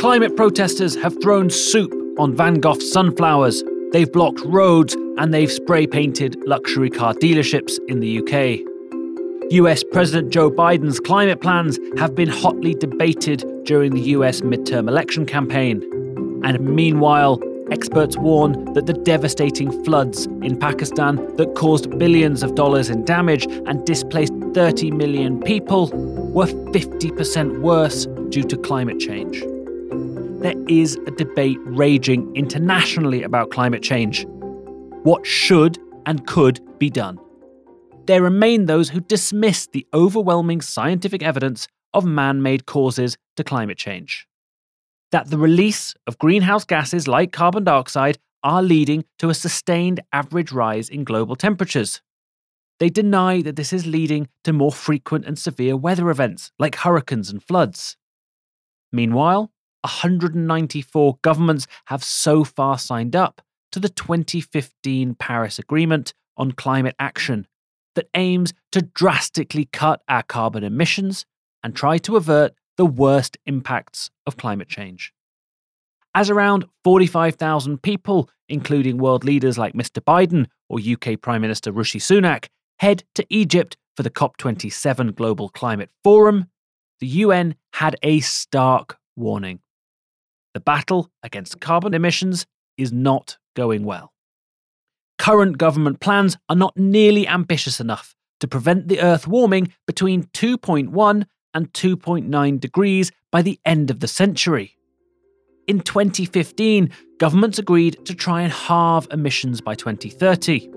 Climate protesters have thrown soup on Van Gogh's sunflowers, they've blocked roads, and they've spray painted luxury car dealerships in the UK. US President Joe Biden's climate plans have been hotly debated during the US midterm election campaign. And meanwhile, experts warn that the devastating floods in Pakistan that caused billions of dollars in damage and displaced 30 million people were 50% worse due to climate change. There is a debate raging internationally about climate change. What should and could be done? there remain those who dismiss the overwhelming scientific evidence of man made causes to climate change. That the release of greenhouse gases like carbon dioxide are leading to a sustained average rise in global temperatures. They deny that this is leading to more frequent and severe weather events like hurricanes and floods. Meanwhile, 194 governments have so far signed up to the 2015 Paris Agreement on climate action, that aims to drastically cut our carbon emissions and try to avert the worst impacts of climate change. As around 45,000 people, including world leaders like Mr. Biden or UK Prime Minister Rishi Sunak, head to Egypt for the COP27 Global Climate Forum, the UN had a stark warning. The battle against carbon emissions is not going well current government plans are not nearly ambitious enough to prevent the Earth warming between 2.1 and 2.9 degrees by the end of the century. In 2015, governments agreed to try and halve emissions by 2030.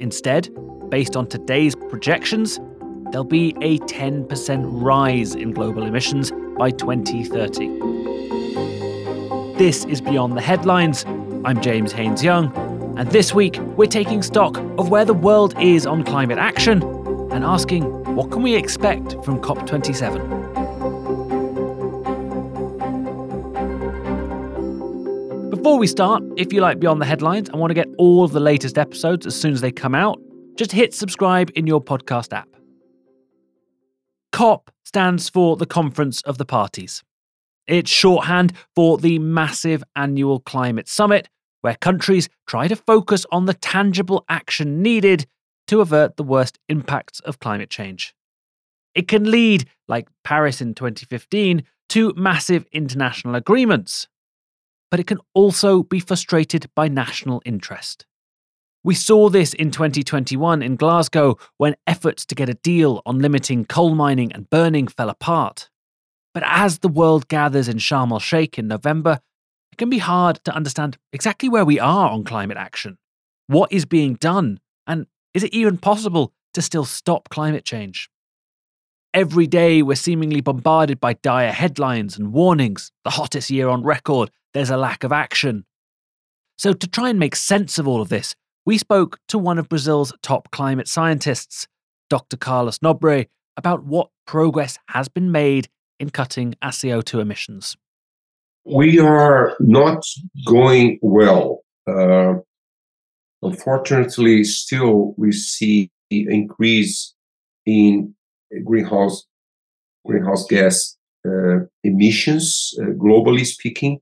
Instead, based on today's projections, there'll be a 10% rise in global emissions by 2030. This is Beyond the Headlines. I'm James Haines Young and this week, we're taking stock of where the world is on climate action and asking what can we expect from COP27? Before we start, if you like Beyond the Headlines and want to get all of the latest episodes as soon as they come out, just hit subscribe in your podcast app. COP stands for the Conference of the Parties. It's shorthand for the massive annual climate summit where countries try to focus on the tangible action needed to avert the worst impacts of climate change. It can lead, like Paris in 2015, to massive international agreements, but it can also be frustrated by national interest. We saw this in 2021 in Glasgow when efforts to get a deal on limiting coal mining and burning fell apart. But as the world gathers in Sharm el Sheikh in November, it can be hard to understand exactly where we are on climate action. What is being done? And is it even possible to still stop climate change? Every day, we're seemingly bombarded by dire headlines and warnings. The hottest year on record, there's a lack of action. So, to try and make sense of all of this, we spoke to one of Brazil's top climate scientists, Dr. Carlos Nobre, about what progress has been made in cutting CO2 emissions we are not going well. Uh, unfortunately, still we see increase in greenhouse greenhouse gas uh, emissions, uh, globally speaking.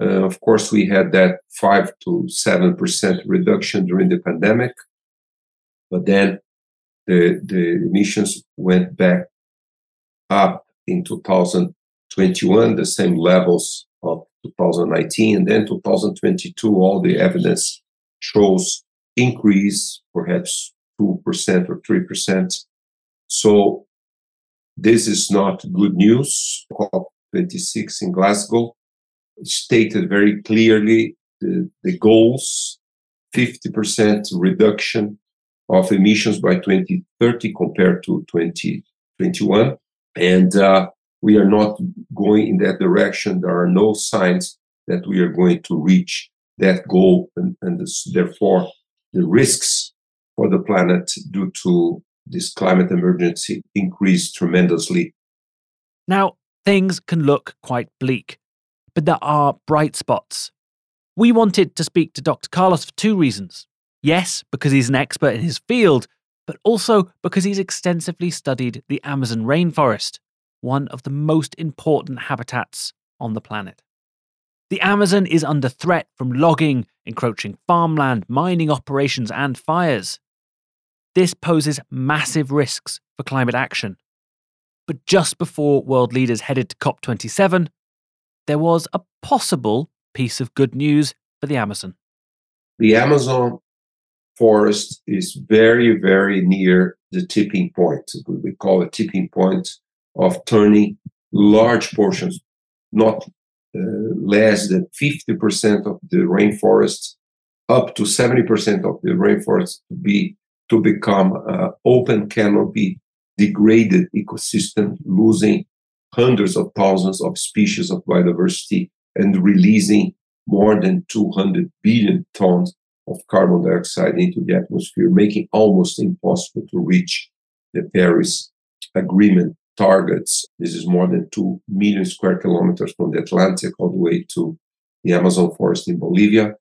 Uh, of course, we had that five to seven percent reduction during the pandemic, but then the the emissions went back up in 2021, the same levels of 2019 and then 2022 all the evidence shows increase perhaps 2% or 3% so this is not good news. Cop26 in glasgow stated very clearly the, the goals 50% reduction of emissions by 2030 compared to 2021 and uh, we are not going in that direction. There are no signs that we are going to reach that goal, and, and this, therefore, the risks for the planet due to this climate emergency increase tremendously. Now, things can look quite bleak, but there are bright spots. We wanted to speak to Dr. Carlos for two reasons. Yes, because he's an expert in his field, but also because he's extensively studied the Amazon rainforest one of the most important habitats on the planet. The Amazon is under threat from logging, encroaching farmland, mining operations, and fires. This poses massive risks for climate action. But just before world leaders headed to COP27, there was a possible piece of good news for the Amazon. The Amazon forest is very, very near the tipping point. We call it tipping point of turning large portions, not uh, less than 50% of the rainforest, up to 70% of the rainforest to be to become uh, open canopy degraded ecosystem, losing hundreds of thousands of species of biodiversity and releasing more than 200 billion tons of carbon dioxide into the atmosphere, making almost impossible to reach the Paris Agreement targets. This is more than 2 million square kilometers from the Atlantic all the way to the Amazon forest in Bolivia,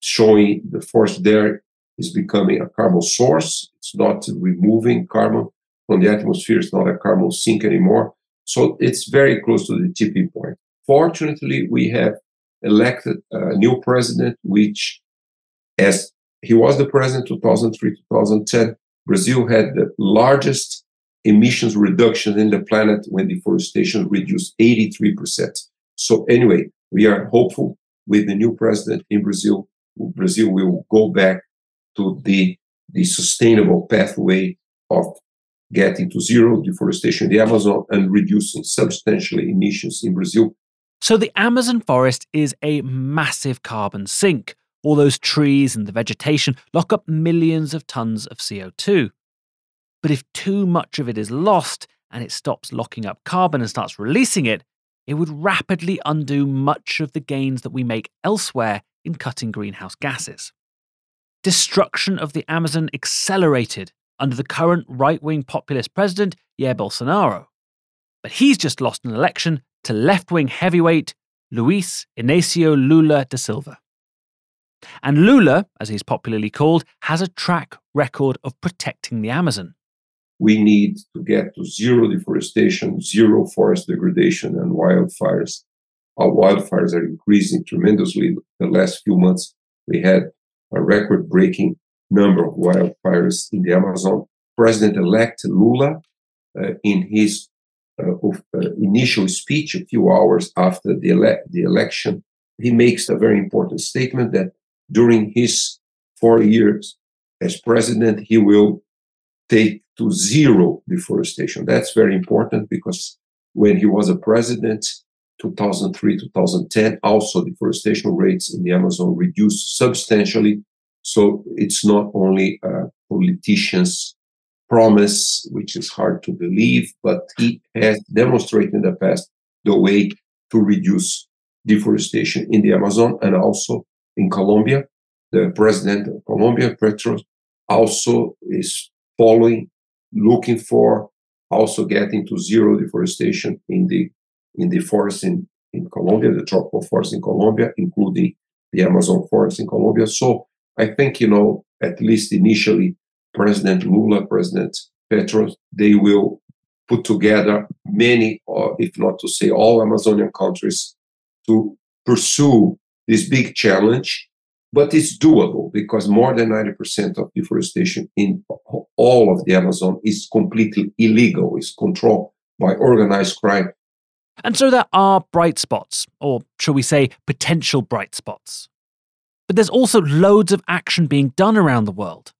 showing the forest there is becoming a carbon source. It's not removing carbon from the atmosphere, it's not a carbon sink anymore. So it's very close to the tipping point. Fortunately, we have elected a new president, which, as he was the president 2003 2010, Brazil had the largest emissions reduction in the planet when deforestation reduced 83%. So, anyway, we are hopeful with the new president in Brazil. Brazil will go back to the, the sustainable pathway of getting to zero deforestation in the Amazon and reducing substantially emissions in Brazil. So, the Amazon forest is a massive carbon sink. All those trees and the vegetation lock up millions of tons of CO2. But if too much of it is lost and it stops locking up carbon and starts releasing it, it would rapidly undo much of the gains that we make elsewhere in cutting greenhouse gases. Destruction of the Amazon accelerated under the current right wing populist president, Jair Bolsonaro. But he's just lost an election to left wing heavyweight Luiz Inacio Lula da Silva. And Lula, as he's popularly called, has a track record of protecting the Amazon we need to get to zero deforestation, zero forest degradation, and wildfires. Our wildfires are increasing tremendously. The last few months, we had a record breaking number of wildfires in the Amazon. President elect Lula, uh, in his uh, uh, initial speech, a few hours after the, ele- the election, he makes a very important statement that during his four years as president, he will take to zero deforestation. That's very important because when he was a president, 2003, 2010, also deforestation rates in the Amazon reduced substantially. So it's not only a politician's promise, which is hard to believe, but he has demonstrated in the past the way to reduce deforestation in the Amazon and also in Colombia. The mm-hmm. president of Colombia, Petro, also is following looking for also getting to zero deforestation in the in the forest in, in Colombia, the tropical forest in Colombia, including the Amazon forest in Colombia. So I think, you know, at least initially, President Lula, President Petro, they will put together many, or if not to say all Amazonian countries to pursue this big challenge but it's doable because more than 90% of deforestation in all of the Amazon is completely illegal, is controlled by organized crime. And so there are bright spots, or shall we say, potential bright spots. But there's also loads of action being done around the world.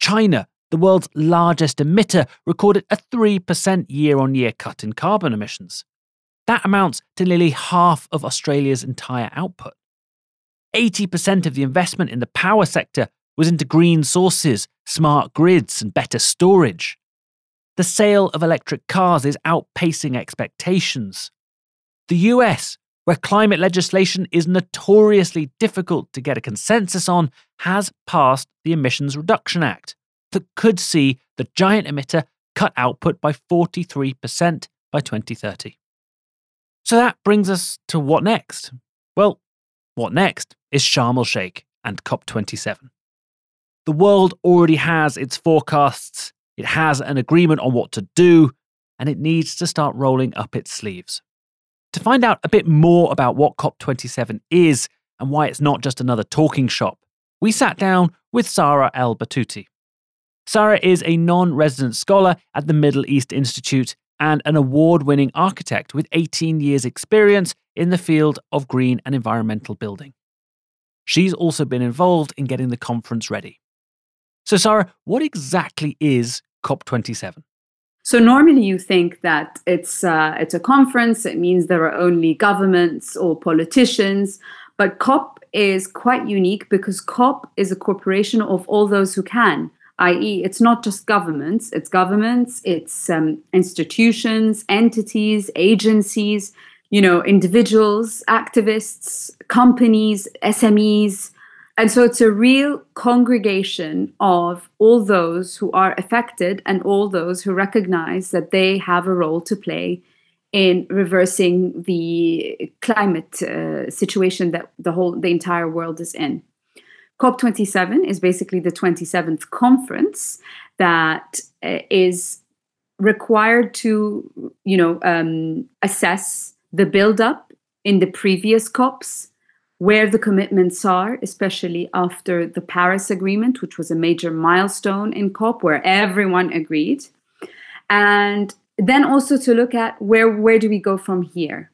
China, the world's largest emitter, recorded a 3% year on year cut in carbon emissions. That amounts to nearly half of Australia's entire output. 80% of the investment in the power sector was into green sources, smart grids, and better storage. The sale of electric cars is outpacing expectations. The US, where climate legislation is notoriously difficult to get a consensus on, has passed the Emissions Reduction Act that could see the giant emitter cut output by 43% by 2030. So that brings us to what next? Well, what next is Sharm el Sheikh and COP27. The world already has its forecasts, it has an agreement on what to do, and it needs to start rolling up its sleeves. To find out a bit more about what COP27 is and why it's not just another talking shop, we sat down with Sara El Batouty. Sara is a non resident scholar at the Middle East Institute and an award winning architect with 18 years' experience in the field of green and environmental building. She's also been involved in getting the conference ready. So, Sarah, what exactly is COP27? So normally you think that it's uh, it's a conference. It means there are only governments or politicians, but COP is quite unique because COP is a corporation of all those who can. I.e., it's not just governments. It's governments. It's um, institutions, entities, agencies. You know, individuals, activists, companies, SMEs, and so it's a real congregation of all those who are affected and all those who recognize that they have a role to play in reversing the climate uh, situation that the whole the entire world is in. COP27 is basically the 27th conference that uh, is required to you know um, assess the buildup in the previous COPs where the commitments are, especially after the Paris Agreement, which was a major milestone in COP, where everyone agreed. And then also to look at where, where do we go from here?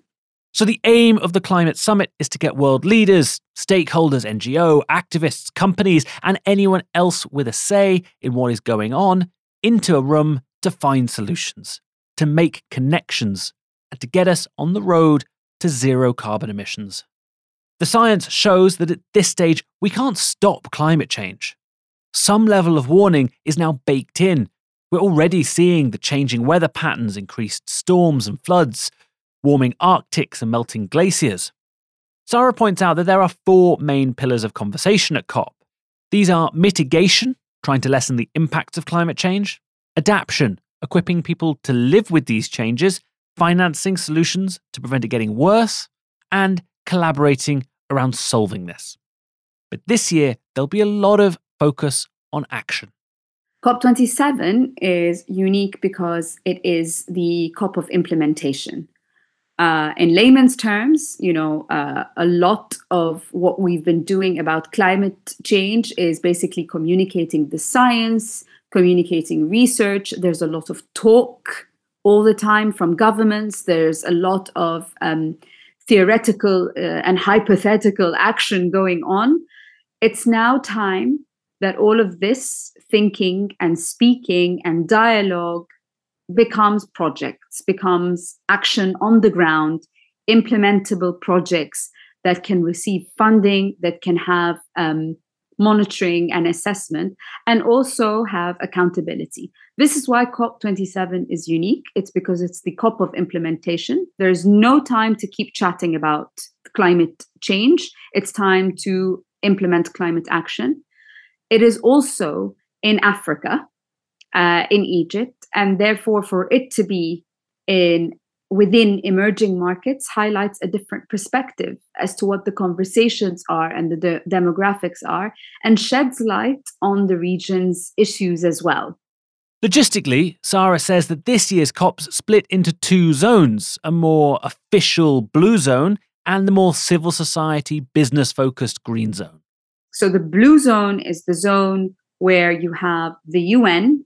So, the aim of the climate summit is to get world leaders, stakeholders, NGO, activists, companies, and anyone else with a say in what is going on into a room to find solutions, to make connections, and to get us on the road to zero carbon emissions. The science shows that at this stage, we can't stop climate change. Some level of warning is now baked in. We're already seeing the changing weather patterns, increased storms and floods, warming Arctics and melting glaciers. Sarah points out that there are four main pillars of conversation at COP. These are mitigation, trying to lessen the impacts of climate change, adaptation, equipping people to live with these changes, financing solutions to prevent it getting worse, and collaborating around solving this. But this year, there'll be a lot of focus on action. COP27 is unique because it is the COP of implementation. Uh, in layman's terms, you know, uh, a lot of what we've been doing about climate change is basically communicating the science, communicating research. There's a lot of talk all the time from governments. There's a lot of um, theoretical uh, and hypothetical action going on. It's now time that all of this thinking and speaking and dialogue becomes projects, becomes action on the ground, implementable projects that can receive funding, that can have um, monitoring and assessment, and also have accountability. This is why COP27 is unique. It's because it's the COP of implementation. There's no time to keep chatting about climate change, it's time to implement climate action. It is also in Africa, uh, in Egypt, and therefore for it to be in within emerging markets highlights a different perspective as to what the conversations are and the de- demographics are and sheds light on the region's issues as well. Logistically, Sarah says that this year's COPs split into two zones a more official blue zone and the more civil society, business focused green zone. So, the blue zone is the zone where you have the UN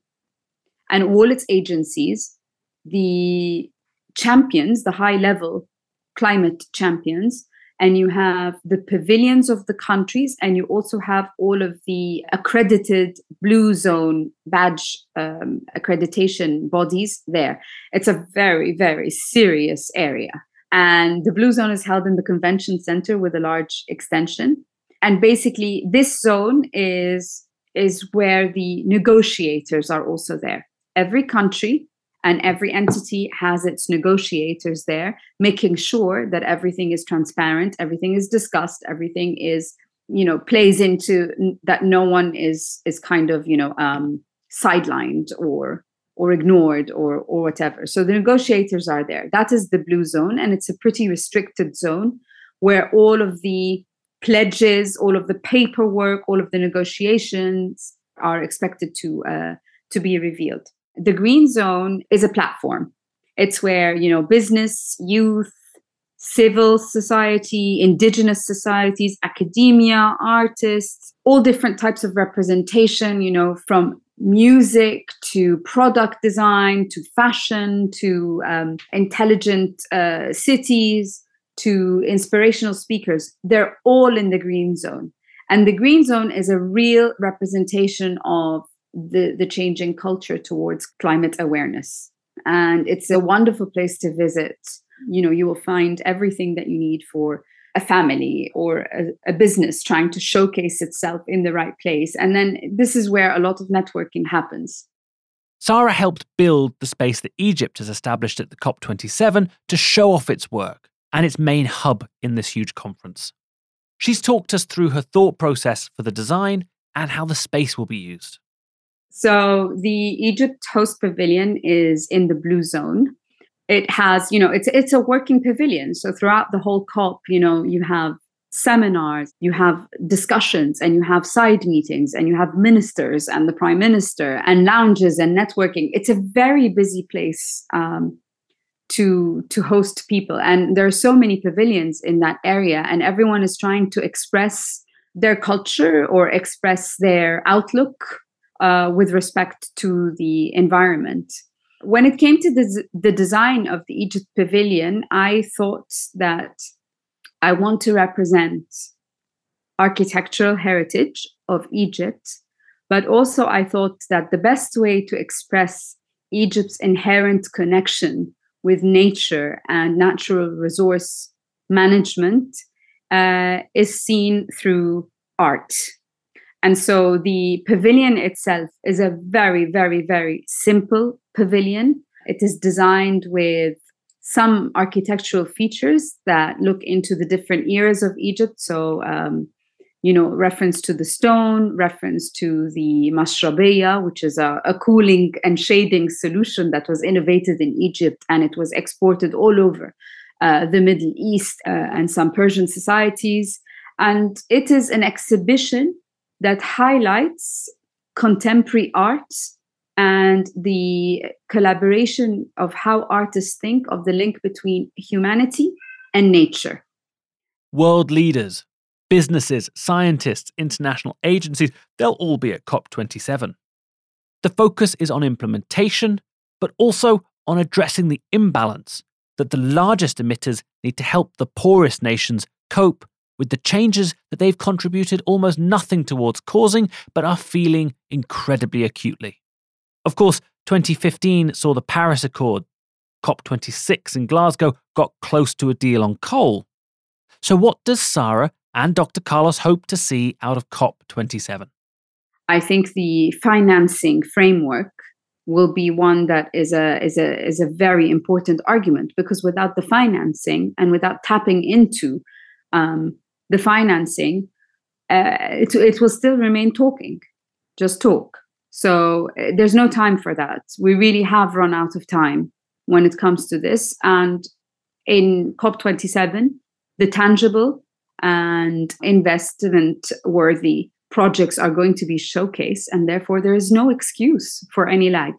and all its agencies, the champions, the high level climate champions, and you have the pavilions of the countries, and you also have all of the accredited blue zone badge um, accreditation bodies there. It's a very, very serious area. And the blue zone is held in the convention center with a large extension. And basically, this zone is, is where the negotiators are also there. Every country and every entity has its negotiators there making sure that everything is transparent everything is discussed everything is you know plays into that no one is is kind of you know um sidelined or or ignored or or whatever. So the negotiators are there. That is the blue zone and it's a pretty restricted zone where all of the pledges all of the paperwork all of the negotiations are expected to uh, to be revealed the green zone is a platform it's where you know business youth civil society, indigenous societies, academia, artists, all different types of representation, you know, from music to product design to fashion to um, intelligent uh, cities to inspirational speakers. They're all in the green zone. And the green zone is a real representation of the, the changing culture towards climate awareness. And it's a wonderful place to visit. You know, you will find everything that you need for a family or a, a, business trying to showcase itself in the right place. And then this is where a lot of networking happens. Sarah helped build the space that Egypt has established at the COP27 to show off its work and its main hub in this huge conference. She's talked us through her thought process for the design and how the space will be used. So, the Egypt Host Pavilion is in the blue zone. It has, you know, it's it's a working pavilion. So throughout the whole COP, you know, you have seminars, you have discussions, and you have side meetings, and you have ministers and the prime minister, and lounges and networking. It's a very busy place um, to to host people and there are so many pavilions in that area and everyone is trying to express their culture or express their outlook uh, with respect to the environment when it came to the, the design of the egypt pavilion i thought that i want to represent architectural heritage of egypt but also i thought that the best way to express egypt's inherent connection with nature and natural resource management uh, is seen through art. And so the pavilion itself is a very, very, very simple pavilion. It is designed with some architectural features that look into the different eras of Egypt. So, um, you know, reference to the stone, reference to the mashrabeya, which is a, a, cooling and shading solution that was innovated in Egypt and it was exported all over uh, the Middle East uh, and some Persian societies. And it is an exhibition that highlights contemporary art and the collaboration of how artists think of the link between humanity and nature. World leaders businesses, scientists, international agencies, they'll all be at COP27. The focus is on implementation, but also on addressing the imbalance that the largest emitters need to help the poorest nations cope with the changes that they've contributed almost nothing towards causing, but are feeling incredibly acutely. Of course, 2015 saw the Paris Accord. COP26 in Glasgow got close to a deal on coal. So, what does Sarah and Dr. Carlos hope to see out of COP27? I think the financing framework will be one that is a is a is a very important argument because without the financing and without tapping into um, the financing, uh, it it will still remain talking, just talk. So uh, there's no time for that. We really have run out of time when it comes to this. And in COP27, the tangible and investment worthy projects are going to be showcased, and therefore there is no excuse for any lag.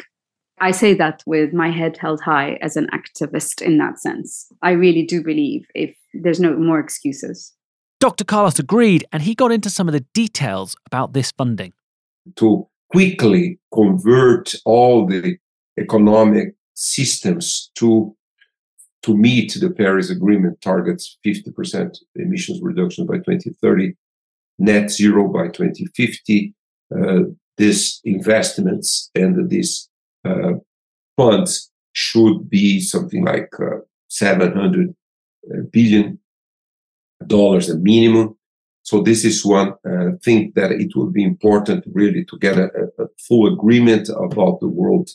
I say that with my head held high as an activist in that sense. I really do believe if there's no more excuses. Dr. Carlos agreed, and he got into some of the details about this funding. To quickly convert all the economic systems to to meet the Paris Agreement targets 50% emissions reduction by 2030, net zero by 2050. Uh, these investments and these uh, funds should be something like uh, 700 uh, billion dollars a minimum. So this is one uh, thing that it will be important really to get a, a full agreement about the world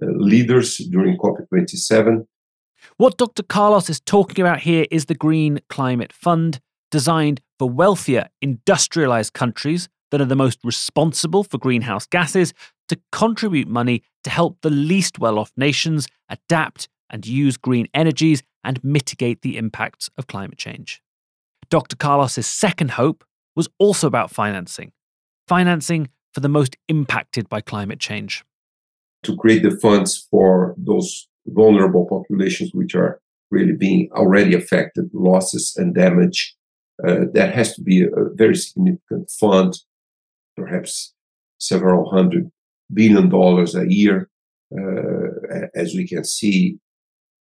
uh, leaders during COP27 what Dr. Carlos is talking about here is the Green Climate Fund, designed for wealthier, industrialized countries that are the most responsible for greenhouse gases to contribute money to help the least well off nations adapt and use green energies and mitigate the impacts of climate change. Dr. Carlos's second hope was also about financing, financing for the most impacted by climate change. To create the funds for those vulnerable populations which are really being already affected, losses and damage. Uh, that has to be a, a very significant fund, perhaps several hundred billion dollars a year, uh, as we can see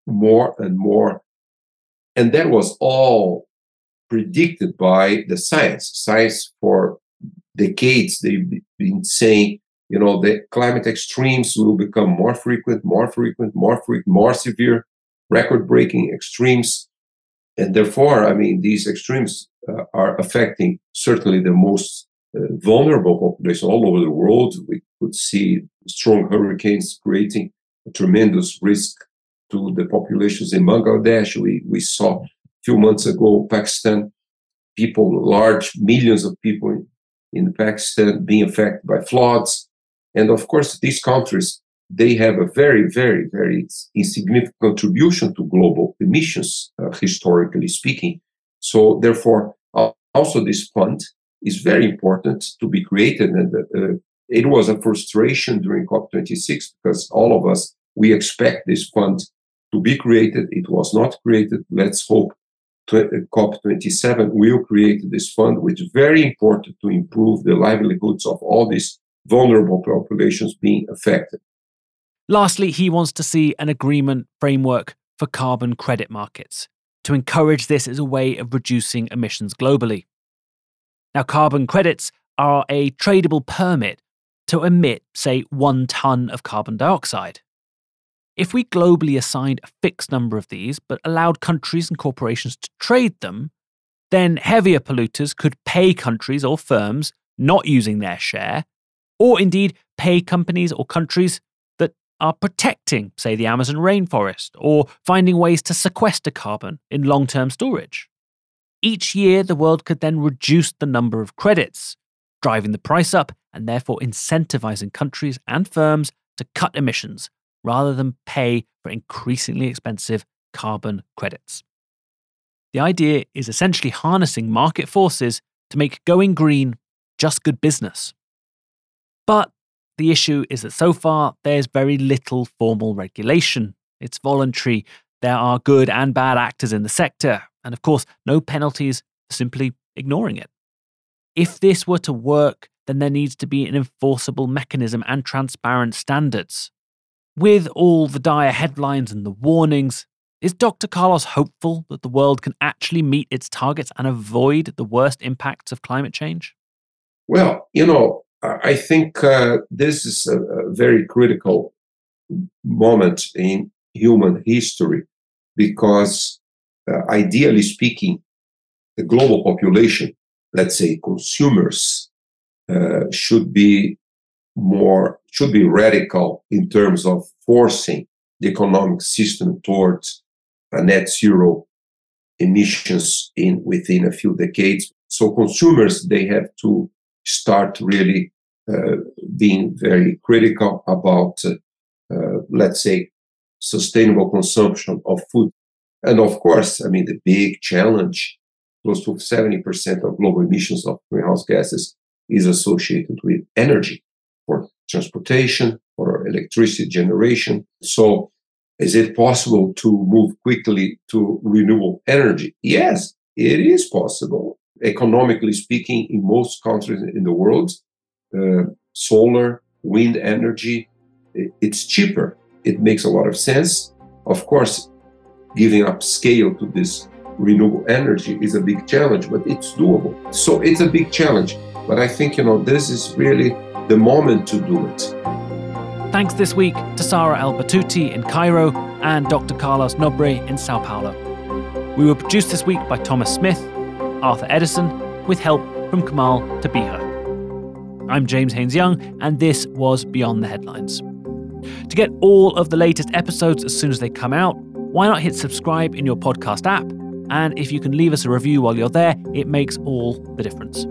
more and more. And that was all predicted by the science. Science for decades, they've been saying, you know, the climate extremes will become more frequent, more frequent, more frequent, more severe, record breaking extremes. And therefore, I mean, these extremes uh, are affecting certainly the most uh, vulnerable population all over the world. We could see strong hurricanes creating a tremendous risk to the populations in Bangladesh. We, we saw few months ago Pakistan, people, large millions of people in, Pakistan being affected by floods. And of course, these countries, they have a very, very, very insignificant contribution to global emissions, uh, historically speaking. So therefore, uh, also this fund is very important to be created. And uh, it was a frustration during COP26 because all of us, we expect this fund to be created. It was not created. Let's hope COP27 will create this fund, which is very important to improve the livelihoods of all these vulnerable populations being affected. Lastly, he wants to see an agreement framework for carbon credit markets to encourage this as a way of reducing emissions globally. Now, carbon credits are a tradable permit to emit, say, one ton of carbon dioxide. If we globally assigned a fixed number of these, but allowed countries and corporations to trade them, then heavier polluters could pay countries or firms not using their share, or indeed pay companies or countries that are protecting, say, the Amazon rainforest, or finding ways to sequester carbon in long term storage. Each year, the world could then reduce the number of credits, driving the price up and therefore incentivizing countries and firms to cut emissions rather than pay for increasingly expensive carbon credits. The idea is essentially harnessing market forces to make going green just good business. But the issue is that so far there's very little formal regulation. It's voluntary. There are good and bad actors in the sector, and of course, no penalties for simply ignoring it. If this were to work, then there needs to be an enforceable mechanism and transparent standards. With all the dire headlines and the warnings, is Dr. Carlos hopeful that the world can actually meet its targets and avoid the worst impacts of climate change? Well, you know, I think uh, this is a, a very critical moment in human history because, uh, ideally speaking, the global population, let's say consumers, uh, should be more should be radical in terms of forcing the economic system towards a net zero emissions in within a few decades. So consumers they have to start really uh, being very critical about, uh, uh, let's say, sustainable consumption of food. And of course, I mean the big challenge, close to seventy percent of global emissions of greenhouse gases is associated with energy for transportation, for electricity generation. So, is it possible to move quickly to renewable energy? Yes, it is possible. Economically speaking, in most countries in the world, uh, solar, wind energy, it's cheaper. It makes a lot of sense. Of course, giving up scale to this renewable energy is a big challenge, but it's doable. So it's a big challenge. But I think, you know, this is really the moment to do it. Thanks this week to Sara El Batouty in Cairo and Dr. Carlos Nobre in Sao Paulo. We were produced this week by Thomas Smith, Arthur Edison, with help from Kamal Tabiha. I'm James Haines Young, and this was Beyond the Headlines. To get all of the latest episodes as soon as they come out, why not hit subscribe in your podcast app? And if you can leave us a review while you're there, it makes all the difference.